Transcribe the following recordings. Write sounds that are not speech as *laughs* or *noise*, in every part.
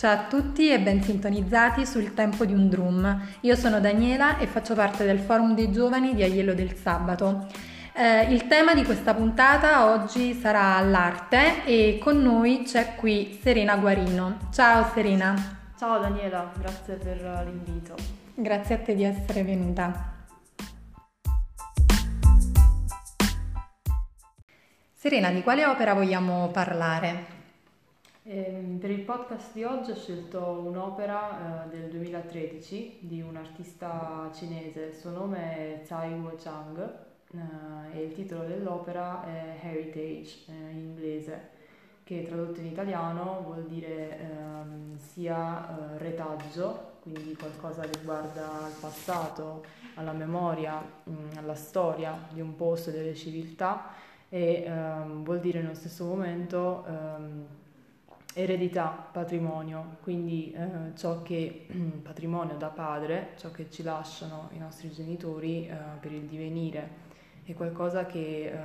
Ciao a tutti e ben sintonizzati sul tempo di un drum. Io sono Daniela e faccio parte del forum dei giovani di Aiello del Sabato. Eh, il tema di questa puntata oggi sarà l'arte e con noi c'è qui Serena Guarino. Ciao Serena. Ciao Daniela, grazie per l'invito. Grazie a te di essere venuta. Serena, di quale opera vogliamo parlare? Eh, per il podcast di oggi ho scelto un'opera eh, del 2013 di un artista cinese, il suo nome è Tsai Wu Chang eh, e il titolo dell'opera è Heritage eh, in inglese, che tradotto in italiano vuol dire ehm, sia retaggio, quindi qualcosa che riguarda il passato, alla memoria, mm, alla storia di un posto e delle civiltà e ehm, vuol dire nello stesso momento ehm, eredità, patrimonio, quindi eh, ciò che *clears throat* patrimonio da padre, ciò che ci lasciano i nostri genitori eh, per il divenire, è qualcosa che eh,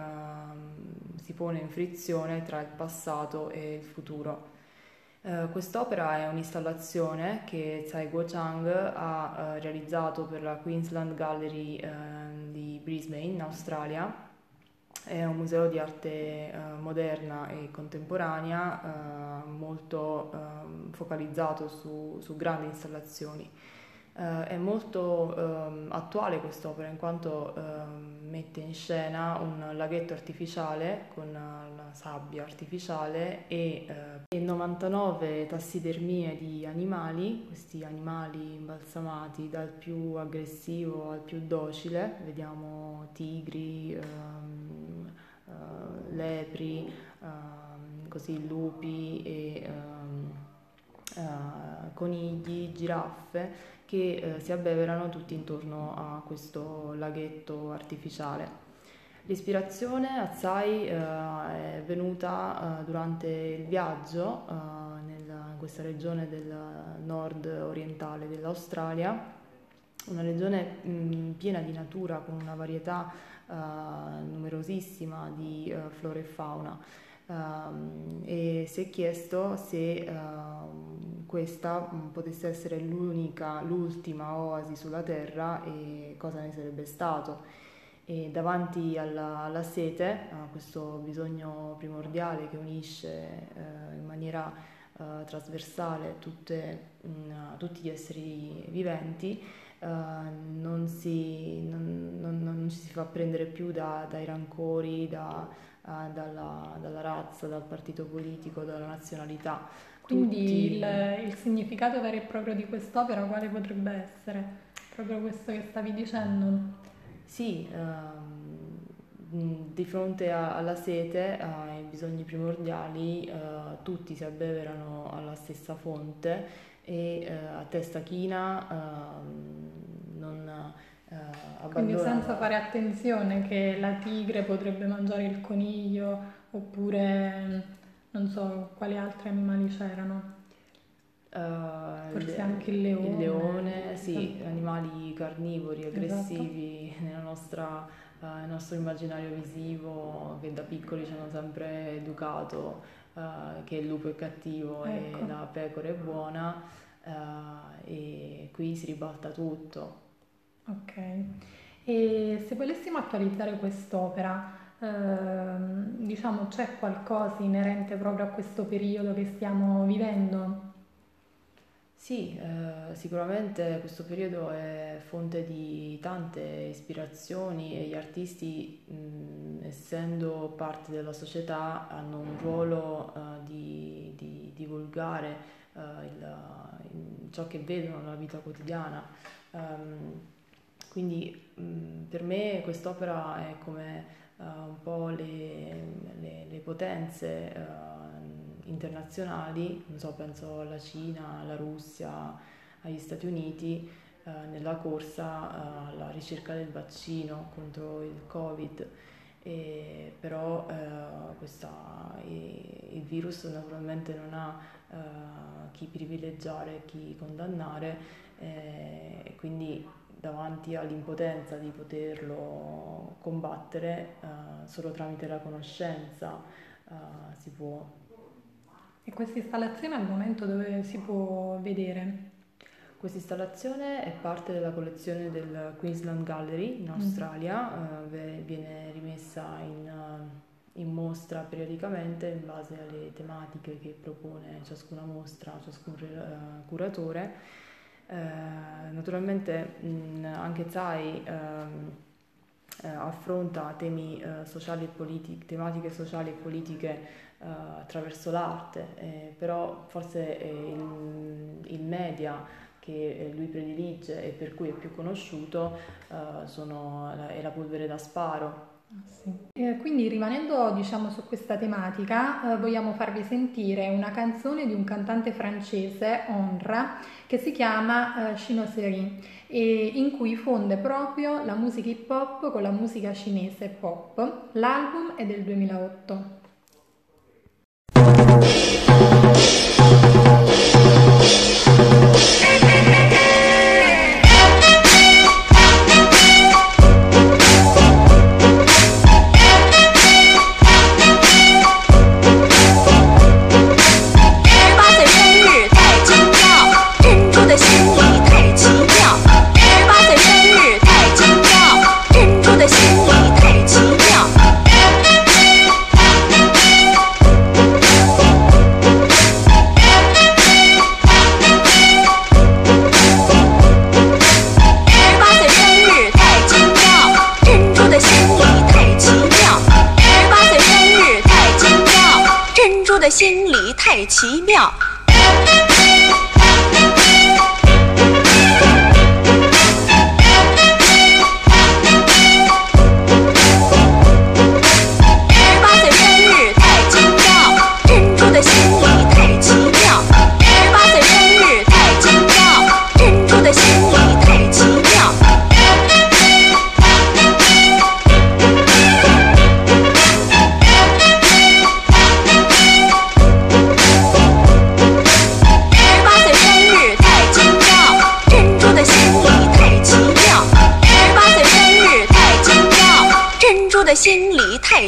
si pone in frizione tra il passato e il futuro. Uh, quest'opera è un'installazione che Tsai Guo-Chang ha uh, realizzato per la Queensland Gallery uh, di Brisbane, in Australia, è un museo di arte eh, moderna e contemporanea eh, molto eh, focalizzato su, su, grandi installazioni. Eh, è molto ehm, attuale quest'opera in quanto ehm, mette in scena un laghetto artificiale con una sabbia artificiale e, e 99 tassidermie di animali, questi animali imbalsamati dal più aggressivo al più docile, vediamo tigri, ehm, uh, lepri, uh, così lupi e uh, conigli, giraffe che si abbeverano tutti intorno a questo laghetto artificiale. L'ispirazione a Tsai è venuta durante il viaggio in questa regione del nord orientale dell'Australia, una regione mh, piena di natura con una varietà numerosissima di flora e fauna. Um, e si è chiesto se uh, questa potesse essere l'unica, l'ultima oasi sulla Terra e cosa ne sarebbe stato. E davanti alla, alla sete, a questo bisogno primordiale che unisce uh, in maniera uh, trasversale tutte, mh, tutti gli esseri viventi, Uh, non, si, non, non, non, ci si fa prendere più da, dai rancori, da, dalla, dalla, razza, dal partito politico, dalla nazionalità. Quindi Tutti... il, il, significato vero e proprio di quest'opera quale potrebbe essere? Proprio questo che stavi dicendo? Sì, uh, di fronte a, alla sete, ai bisogni primordiali, tutti si abbeverano alla stessa fonte e uh, a testa china non uh, Quindi senza fare attenzione che la tigre potrebbe mangiare il coniglio oppure non so quali altri animali c'erano. Forse anche il leone. Il leone, sì, esatto. animali carnivori, aggressivi esatto. nella nostra, nel nostro immaginario visivo che da piccoli ci hanno sempre educato uh, che il lupo è cattivo ecco. e la pecora è buona uh, e qui si ribalta tutto. Ok, e se volessimo attualizzare quest'opera, uh, diciamo c'è qualcosa inerente proprio a questo periodo che stiamo vivendo? Sì, eh, sicuramente questo periodo è fonte di tante ispirazioni e gli artisti, mh, essendo parte della società, hanno un ruolo eh, di, di, divulgare il, il, ciò che vedono nella vita quotidiana. Um, quindi mh, per me quest'opera è come uh, un po' le, le, le potenze. Uh, internazionali, non so, penso alla Cina, alla Russia, agli Stati Uniti, eh, nella corsa alla ricerca del vaccino contro il Covid. E, però questa, il virus naturalmente non ha chi privilegiare, chi condannare eh, e quindi davanti all'impotenza di poterlo combattere eh, solo tramite la conoscenza si può E questa installazione al momento dove si può vedere? Questa installazione è parte della collezione del Queensland Gallery in mm. Australia, mm. eh, viene rimessa in, uh, in, mostra periodicamente in base alle tematiche che propone ciascuna mostra, ciascun uh, curatore. Uh, naturalmente mh, mm, anche Zai ehm, affronta temi sociali e politiche, tematiche sociali e politiche attraverso l'arte, eh, però forse eh, il, il media che eh, lui predilige e per cui è più conosciuto uh, sono, è la polvere da sparo. Sì. eh, quindi rimanendo diciamo, su questa tematica eh, vogliamo farvi sentire una canzone di un cantante francese, Onra, che si chiama eh, Chinoiserie e in cui fonde proprio la musica hip hop con la musica cinese pop. L'album è del 2008.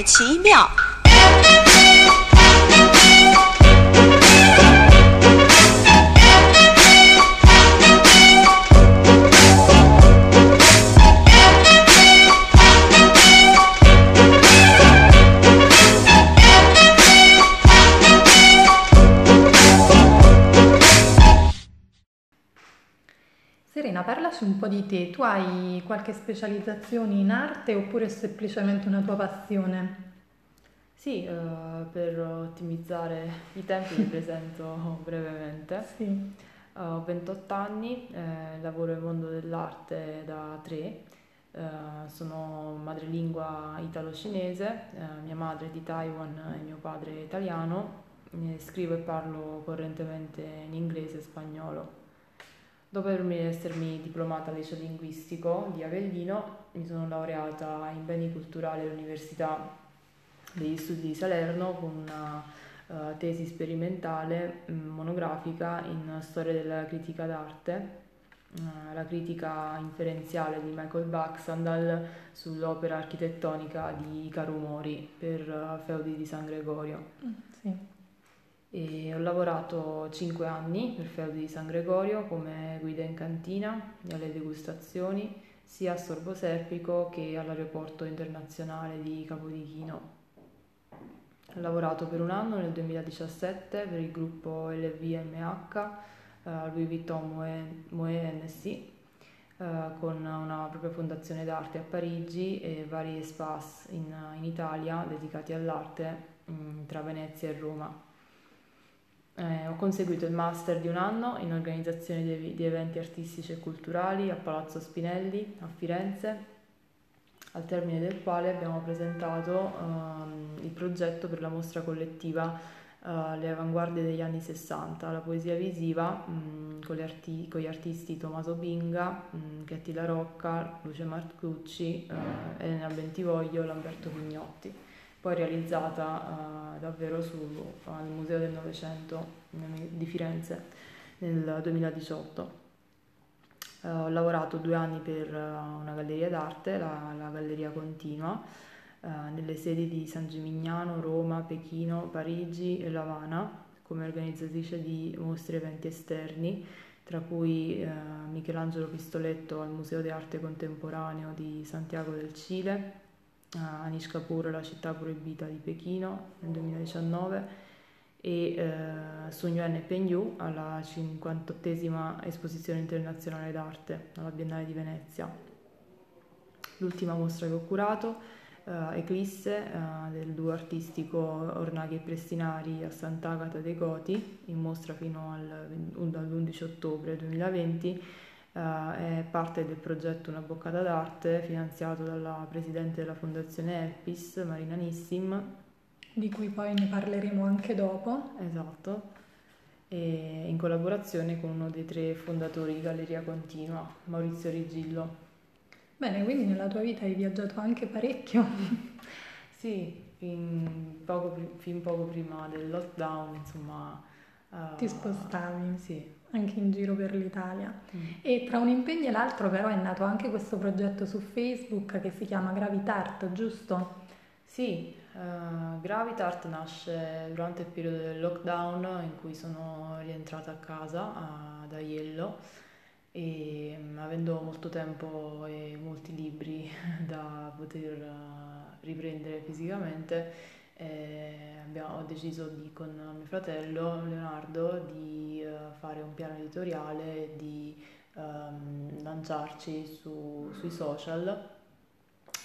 奇妙。Po' di te. Tu hai qualche specializzazione in arte oppure è semplicemente una tua passione? Sì, uh, per ottimizzare i tempi vi presento *laughs* brevemente. Sì. Uh, ho 28 anni, eh, lavoro nel mondo dell'arte da tre. Uh, sono madrelingua italo-cinese, mia madre è di Taiwan e mio padre è italiano. scrivo e parlo correntemente in inglese e spagnolo. Dopo essermi diplomata al liceo linguistico di Avellino, mi sono laureata in beni culturali all'Università degli studi di Salerno con una uh, tesi sperimentale mm, monografica in storia della critica d'arte, uh, la critica inferenziale di Michael Baxandal sull'opera architettonica di Caro Mori per uh, Feudi di San Gregorio. Mm, sì. E ho lavorato 5 anni per Feudi di San Gregorio come guida in cantina e alle degustazioni sia a Sorbo Serpico che all'aeroporto internazionale di Capodichino. Ho lavorato per un anno nel 2017 per il gruppo LVMH, eh, Louis Vuitton Moe, NC, uh, eh, con una propria fondazione d'arte a Parigi e vari spas in, in Italia dedicati all'arte mh, mm, tra Venezia e Roma. Eh, ho conseguito il master di un anno in organizzazione di, di eventi artistici e culturali a Palazzo Spinelli a Firenze al termine del quale abbiamo presentato um, il progetto per la mostra collettiva uh, Le avanguardie degli anni 60, la poesia visiva um, con, arti- con, gli artisti Tommaso Binga, um, Chetti La Rocca, Luce Marcucci, uh, Elena Bentivoglio, Lamberto Pignotti, poi realizzata uh, davvero su, al Museo del Novecento di Firenze nel 2018. Uh, ho lavorato due anni per uh, una galleria d'arte, la, la Galleria Continua, uh, nelle sedi di San Gimignano, Roma, Pechino, Parigi e La Habana, come organizzatrice di mostre e eventi esterni, tra cui eh, Michelangelo Pistoletto al Museo di Arte Contemporaneo di Santiago del Cile, Anish Kapoor, La città proibita di Pechino nel 2019 e eh, Sun Yuan e Peng Yu alla 58esima esposizione internazionale d'arte alla Biennale di Venezia. L'ultima mostra che ho curato, eh, Eclisse, eh, del duo artistico Ornaghi e Prestinari a Sant'Agata dei Goti, in mostra fino al, all'11 ottobre 2020, Uh, eh, è parte del progetto Una boccata d'arte finanziato dalla presidente della fondazione Elpis, Marina Nissim, di cui poi ne parleremo anche dopo. Esatto, e in collaborazione con uno dei tre fondatori di Galleria Continua, Maurizio Rigillo. Bene, quindi nella tua vita hai viaggiato anche parecchio. *laughs* sì, fin poco, fin poco, prima del lockdown, insomma. Ti spostavi? Sì. Anche in giro per l'Italia. Mm. E tra un impegno e l'altro però è nato anche questo progetto su Facebook che si chiama Gravitart, giusto? Sì, uh, Gravitart nasce durante il periodo del lockdown in cui sono rientrata a casa ad Aiello e mm, avendo molto tempo e molti libri *laughs* da poter uh, riprendere fisicamente abbiamo, ho deciso di, con mio fratello Leonardo di uh, fare un piano editoriale di um, lanciarci su, sui social.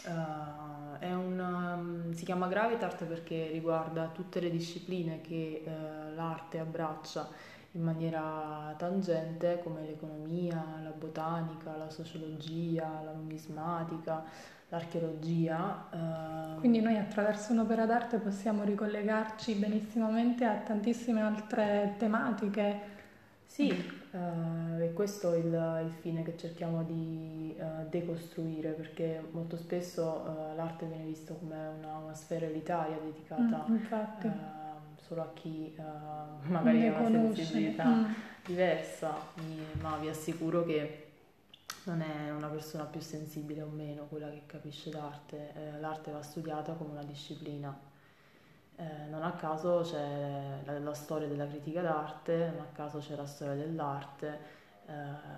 Uh, un, um, si chiama Gravitart perché riguarda tutte le discipline che uh, l'arte abbraccia in maniera tangente come l'economia, la botanica, la sociologia, la numismatica, l'archeologia. Uh... Quindi noi attraverso un'opera d'arte possiamo ricollegarci benissimamente a tantissime altre tematiche sì, uh, e questo è il, il, fine che cerchiamo di uh, decostruire, perché molto spesso uh, l'arte viene vista come una, una sfera elitaria dedicata mm, solo a chi magari ha una sensibilità mm. diversa, ma vi assicuro che non è una persona più sensibile o meno quella che capisce l'arte, l'arte va studiata come una disciplina eh, non a caso c'è la, la, storia della critica d'arte, non a caso c'è la storia dell'arte, eh,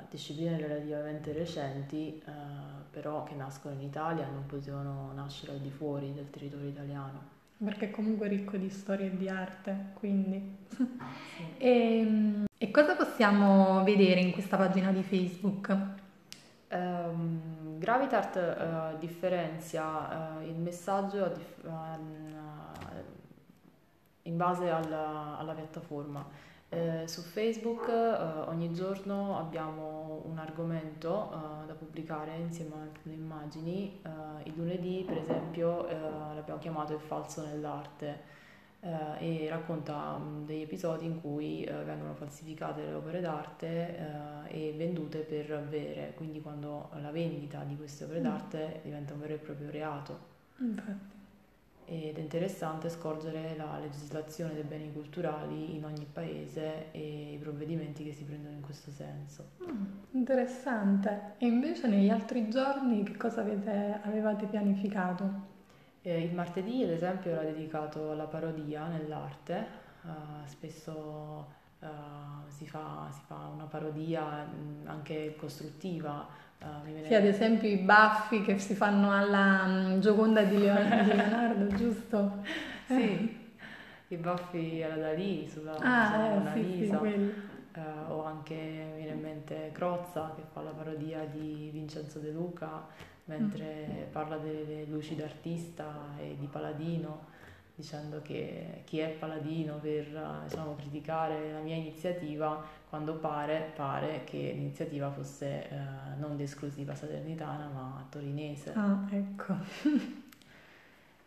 discipline relativamente recenti, eh, però che nascono in Italia non potevano nascere al di fuori del territorio italiano. Perché è comunque ricco di storia e di arte, quindi. Sì. e, *laughs* ehm, e, cosa possiamo vedere in questa pagina di Facebook? Um, Gravitart uh, differenzia uh, il messaggio uh, in base alla, alla piattaforma. Eh, su Facebook eh, ogni giorno abbiamo un argomento eh, da pubblicare insieme a alcune immagini. Eh, il lunedì, per esempio, eh, l'abbiamo chiamato Il falso nell'arte eh, e racconta um, degli episodi in cui vengono falsificate le opere d'arte e vendute per vere, quindi quando la vendita di queste opere mm. d'arte diventa un vero e proprio reato. Infatti ed è interessante scorgere la legislazione dei beni culturali in ogni paese e i provvedimenti che si prendono in questo senso. Mm, interessante. E invece negli altri giorni che cosa avete, avevate pianificato? Eh, il martedì, ad esempio, era dedicato alla parodia nell'arte. Uh, spesso uh, si, fa, si, fa, una parodia mh, anche costruttiva Uh, sì, ad esempio i baffi che si fanno alla um, Gioconda di, Leon- di Leonardo, *laughs* giusto? Sì, i baffi alla Dalì sulla, ah, eh, sì, Lisa. Sì, o anche mi viene in mente Crozza che fa la parodia di Vincenzo De Luca mentre mm. parla delle luci d'artista e di Paladino dicendo che chi è Paladino per diciamo, criticare la mia iniziativa quando pare, pare che l'iniziativa fosse eh, non di esclusiva salernitana ma torinese. Ah, ecco. *laughs*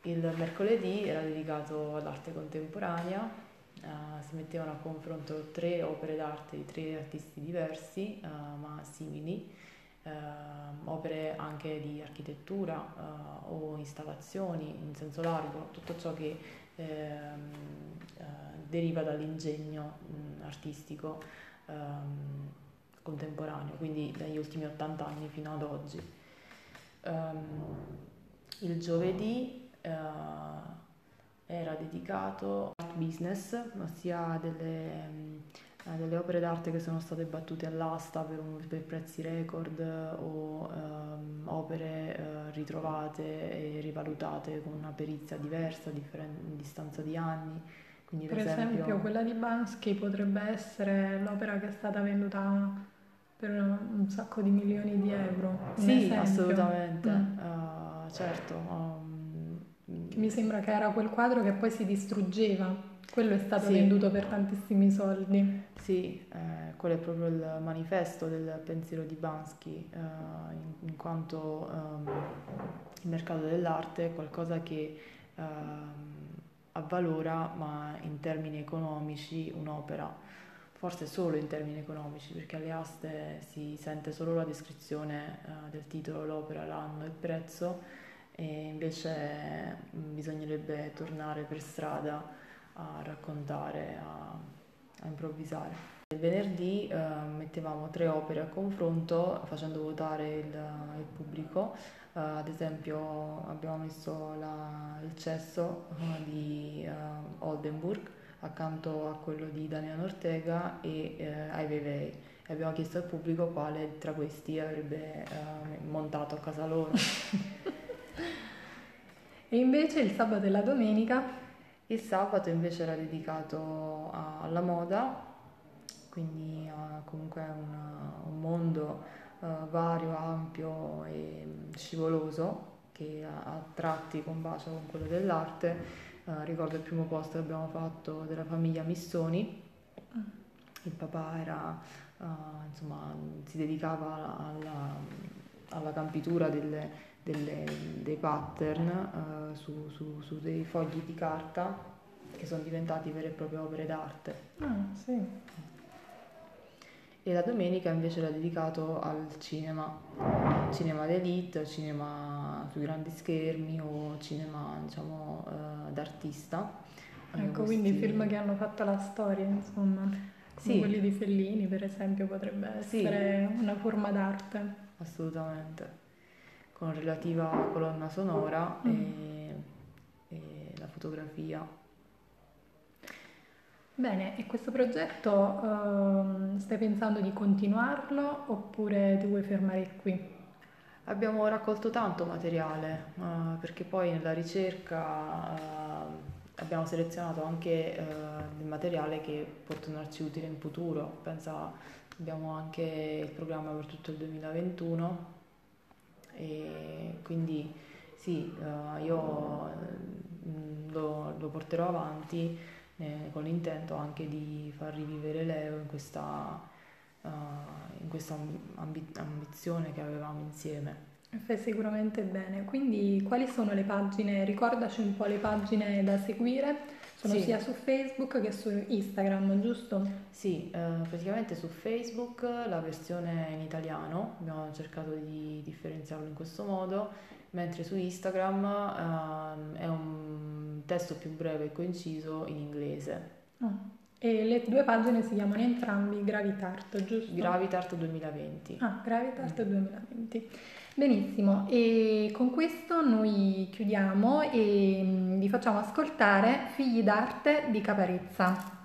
Il mercoledì era dedicato all'arte contemporanea, uh, si mettevano a confronto tre opere d'arte di tre artisti diversi uh, ma simili, opere anche di architettura o installazioni in senso largo, tutto ciò che ehm, deriva dall'ingegno artistico um, contemporaneo, quindi dagli ultimi 80 anni fino ad oggi. Il giovedì uh, era dedicato business, ossia delle, eh, delle opere d'arte che sono state battute all'asta per, un, per prezzi record o ehm, opere eh, ritrovate e rivalutate con una perizia diversa, differen- in distanza di anni. Quindi, per esempio, esempio, quella di Bansky potrebbe essere l'opera che è stata venduta per un sacco di milioni di euro. Sì, assolutamente, mm. uh, certo. Um, Mi sembra che era quel quadro che poi si distruggeva. Quello è stato sì. venduto per tantissimi soldi. Sì, eh, quello è proprio il manifesto del pensiero di Bansky, eh, in, in, quanto um, il mercato dell'arte è qualcosa che uh, avvalora, ma in termini economici, un'opera forse solo in termini economici, perché alle aste si sente solo la descrizione uh, del titolo, l'opera, l'anno, il prezzo, e invece mh, mm, bisognerebbe tornare per strada a raccontare, a, a improvvisare. Il venerdì uh, mettevamo tre opere a confronto facendo votare il, il pubblico, uh, ad esempio abbiamo messo la, il cesso di Oldenburg, accanto a quello di Daniel Ortega e eh, Ai Weiwei e abbiamo chiesto al pubblico quale tra questi avrebbe eh, montato a casa loro. *laughs* e invece il sabato e la domenica? Il sabato invece era dedicato alla moda, quindi a comunque una, un mondo uh, vario, ampio e scivoloso che a, a tratti combacia con quello dell'arte Uh, ricordo il primo posto che abbiamo fatto della famiglia Missoni. Il papà era, uh, insomma, si dedicava alla, alla campitura delle, delle, dei pattern uh, su, su, su, dei fogli di carta che sono diventati vere e proprie opere d'arte. Ah, sì e la domenica invece era dedicato al cinema, cinema d'elite, cinema sui grandi schermi o cinema diciamo uh, d'artista. Ecco, questi... quindi film che hanno fatto la storia, insomma, sì. quelli di Fellini per esempio potrebbe essere sì. una forma d'arte. Assolutamente, con relativa colonna sonora mm. e, e la fotografia. Bene, e questo progetto uh, stai pensando di continuarlo oppure ti vuoi fermare qui? Abbiamo raccolto tanto materiale uh, perché poi nella ricerca uh, abbiamo selezionato anche eh, il materiale che può tornarci utile in futuro. Pensa, abbiamo anche il programma per tutto il 2021 e quindi sì, io mm, lo, lo porterò avanti eh, con l'intento anche di far rivivere Leo in questa, uh, in questa ambi- ambizione che avevamo insieme. Fai sicuramente bene. Quindi quali sono le pagine? Ricordaci un po' le pagine da seguire. Sono sì. sia su Facebook che su Instagram, giusto? Sì, eh, praticamente su Facebook la versione in italiano, abbiamo cercato di differenziarlo in questo modo, mentre su Instagram eh, è un testo più breve e coinciso in inglese. Oh. E le due pagine si chiamano entrambi Gravitart, giusto? Gravitart 2020. Ah, Gravitart mm. 2020. Benissimo, e con questo noi chiudiamo e mm, vi facciamo ascoltare Figli d'arte di Caparezza.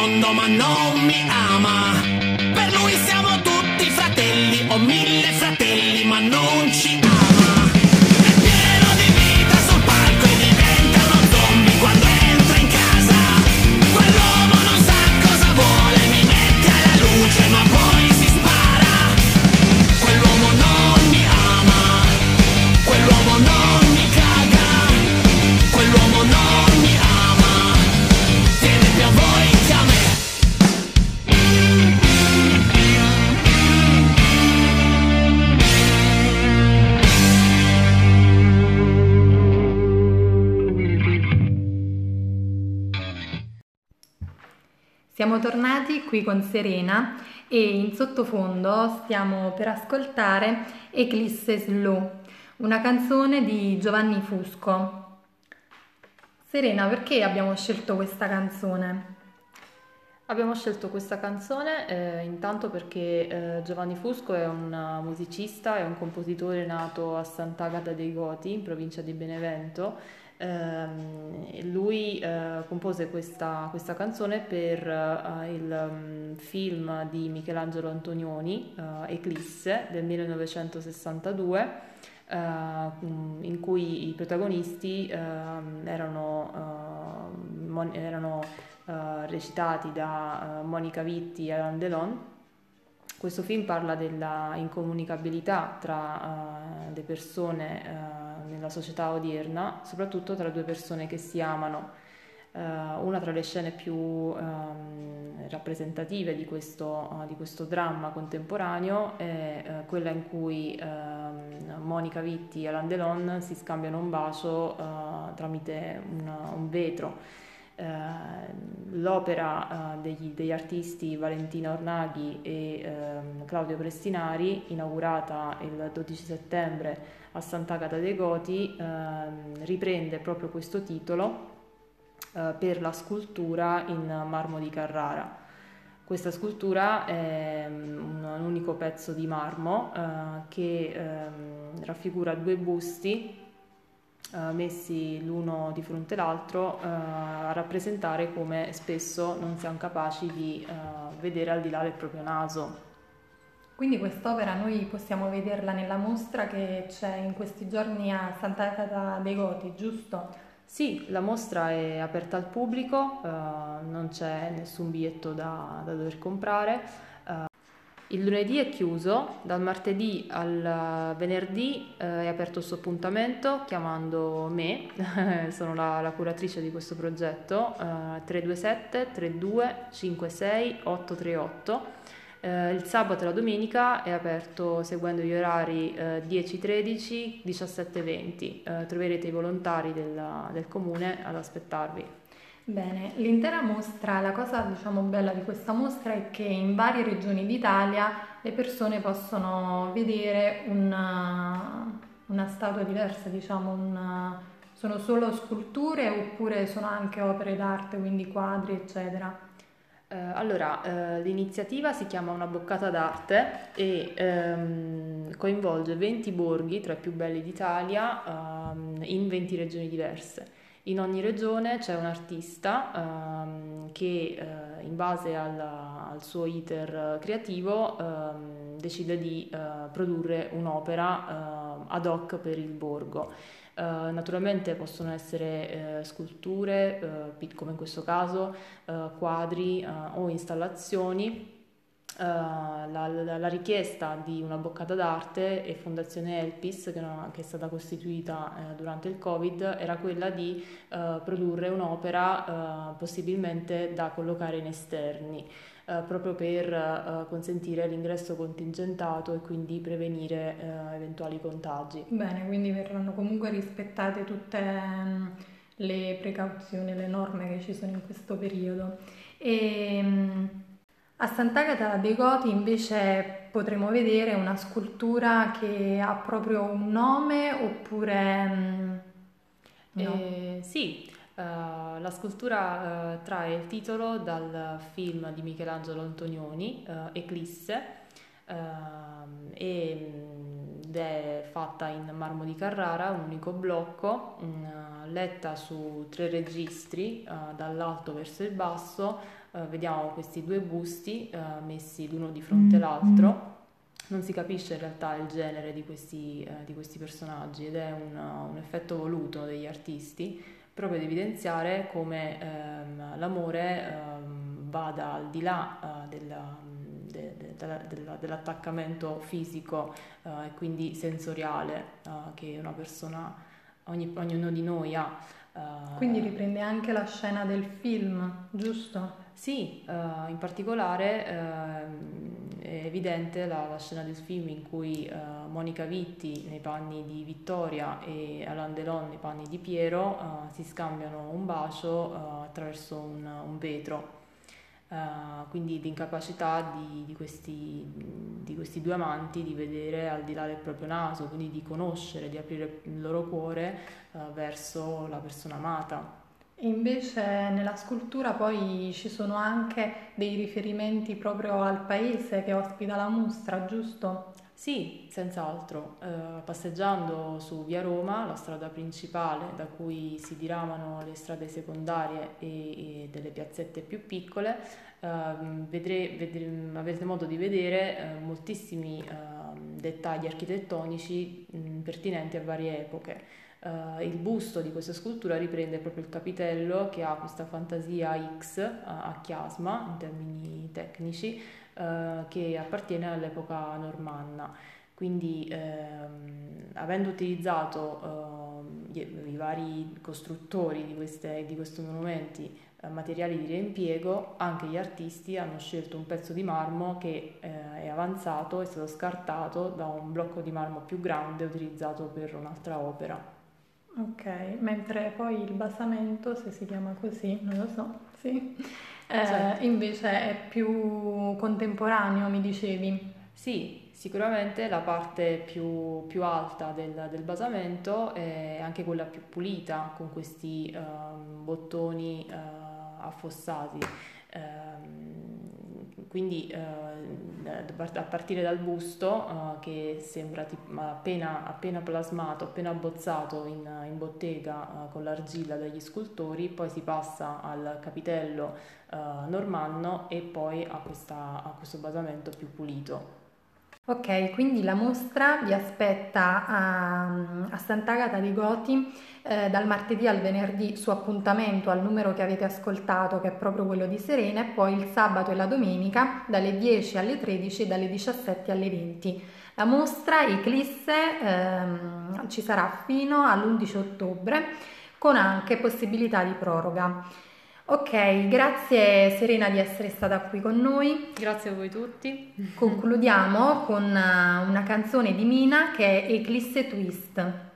Mondo ma non mi ama. Per lui siamo tutti fratelli, ho mille fratelli ma non qui con Serena e in sottofondo stiamo per ascoltare Eclisse Slow, una canzone di Giovanni Fusco. Serena, perché abbiamo scelto questa canzone? Abbiamo scelto questa canzone eh, intanto perché eh, Giovanni Fusco è un uh, musicista, è un compositore nato a Sant'Agata dei Goti, in provincia di Benevento. Ehm, lui eh, compose questa, questa canzone per eh, il um, film di Michelangelo Antonioni, eh, Eclisse, del 1962 eh, in cui i protagonisti ehm, erano, mon- erano, recitati da Monica Vitti e Alain Delon. Questo film parla della incomunicabilità tra le persone nella società odierna, soprattutto tra due persone che si amano. Eh, una tra le scene più ehm, rappresentative di questo, eh, di questo dramma contemporaneo è eh, quella in cui ehm, Monica Vitti e Alain Delon si scambiano un bacio tramite una- un vetro. L'opera eh, degli, degli artisti Valentina Ornaghi e ehm, Claudio Prestinari, inaugurata il 12 settembre a Sant'Agata dei Goti, ehm, riprende proprio questo titolo eh, per la scultura in marmo di Carrara. Questa scultura è un, un unico pezzo di marmo eh, che ehm, raffigura due busti eh, messi l'uno di fronte all'altro eh, a rappresentare come spesso non siamo capaci di eh, vedere al di là del proprio naso. Quindi quest'opera noi possiamo vederla nella mostra che c'è in questi giorni a Sant'Agata dei Goti, giusto? Sì, la mostra è aperta al pubblico, eh, non c'è nessun biglietto da, da dover comprare. Eh, il lunedì è chiuso, dal martedì al venerdì eh, è aperto il suo appuntamento chiamando me, *laughs* sono la, la curatrice di questo progetto, eh, 327 32 56 838. Eh, il sabato e la domenica è aperto seguendo gli orari eh, 10-13, 17-20. Eh, troverete i volontari della- del comune ad aspettarvi. Bene, l'intera mostra, la cosa diciamo bella di questa mostra è che in varie regioni d'Italia le persone possono vedere una, una statua diversa, diciamo, una- sono solo sculture oppure sono anche opere d'arte, quindi quadri, eccetera. Eh, allora, eh, l'iniziativa si chiama Una boccata d'arte e ehm, coinvolge 20 borghi tra i più belli d'Italia ehm, in 20 regioni diverse. In ogni regione c'è un artista ehm, che eh, in base alla- al suo iter creativo ehm, decide di eh, produrre un'opera eh, ad hoc per il borgo. Eh, naturalmente possono essere eh, sculture, eh, come in questo caso, quadri o installazioni. Eh, la, la- la richiesta di una boccata d'arte e Fondazione Elpis, che, no- che è stata costituita eh, durante il Covid, era quella di eh, produrre un'opera eh, possibilmente da collocare in esterni, eh, proprio per eh, consentire l'ingresso contingentato e quindi prevenire eventuali contagi. Bene, quindi verranno comunque rispettate tutte le precauzioni, le norme che ci sono in questo periodo. E, mm, a Sant'Agata dei Goti invece potremo vedere una scultura che ha proprio un nome oppure mm, no? Eh, sì, eh, la scultura eh, trae il titolo dal film di Michelangelo Antonioni, eh, Eclisse, ehm, mm, ed è fatta in marmo di Carrara, un unico blocco, mm, letta su tre registri, dall'alto verso il basso, eh, vediamo questi due busti eh, messi l'uno di fronte all'altro. Non si capisce in realtà il genere di questi, eh, di questi personaggi ed è un, un, effetto voluto degli artisti proprio ad evidenziare come ehm, l'amore ehm, vada al di là eh, della, de, de, de, dell'attaccamento fisico eh, e quindi sensoriale eh, che una persona, ogni, ognuno di noi ha. Uh, Quindi riprende anche la scena del film, giusto? Sì, uh, in particolare uh, è evidente la, la, scena del film in cui Monica Vitti nei panni di Vittoria e Alain Delon nei panni di Piero si scambiano un bacio attraverso un, un vetro. Uh, quindi l'incapacità di, di, questi, di, questi, due amanti di vedere al di là del proprio naso, quindi di conoscere, di aprire il loro cuore uh, verso la persona amata. Invece nella scultura poi ci sono anche dei riferimenti proprio al paese che ospita la mostra, giusto? Sì, senz'altro. Eh, passeggiando su via Roma, la strada principale da cui si diramano le strade secondarie e, e delle piazzette più piccole, eh, vedre, vedre, avrete modo di vedere eh, moltissimi ehm, dettagli architettonici mh, pertinenti a varie epoche. Uh, il busto di questa scultura riprende proprio il capitello che ha questa fantasia X uh, a chiasma in termini tecnici uh, che appartiene all'epoca normanna. Quindi ehm, avendo utilizzato ehm, i, i, vari costruttori di, queste, di questi monumenti materiali di reimpiego, anche gli artisti hanno scelto un pezzo di marmo che eh, è avanzato, è stato scartato da un blocco di marmo più grande utilizzato per un'altra opera. Ok, mentre poi il basamento, se si chiama così, non lo so, sì, eh, certo. invece è più contemporaneo, mi dicevi. Sì, sicuramente la parte più, più alta del, del, basamento è anche quella più pulita, con questi uh, bottoni uh, affossati. Uh, quindi eh, a partire dal busto eh, che sembra appena, appena, plasmato, appena abbozzato in, in bottega eh, con l'argilla dagli scultori, poi si passa al capitello eh, normanno e poi a, questa, a questo basamento più pulito. Ok, quindi la mostra vi aspetta a, a Sant'Agata di Goti eh, dal martedì al venerdì su appuntamento al numero che avete ascoltato, che è proprio quello di Serena, e poi il sabato e la domenica dalle 10 alle 13 e dalle 17 alle 20. La mostra Eclisse ehm, ci sarà fino all'11 ottobre con anche possibilità di proroga. Ok, grazie Serena di essere stata qui con noi. Grazie a voi tutti. Concludiamo con una canzone di Mina che è Eclisse Twist.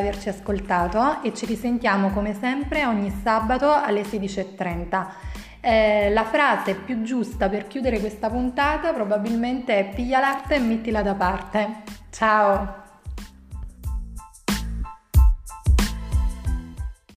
Averci ascoltato e ci risentiamo come sempre ogni sabato alle 16.30. Eh, la frase più giusta per chiudere questa puntata probabilmente è piglia latte e mettila da parte. Ciao!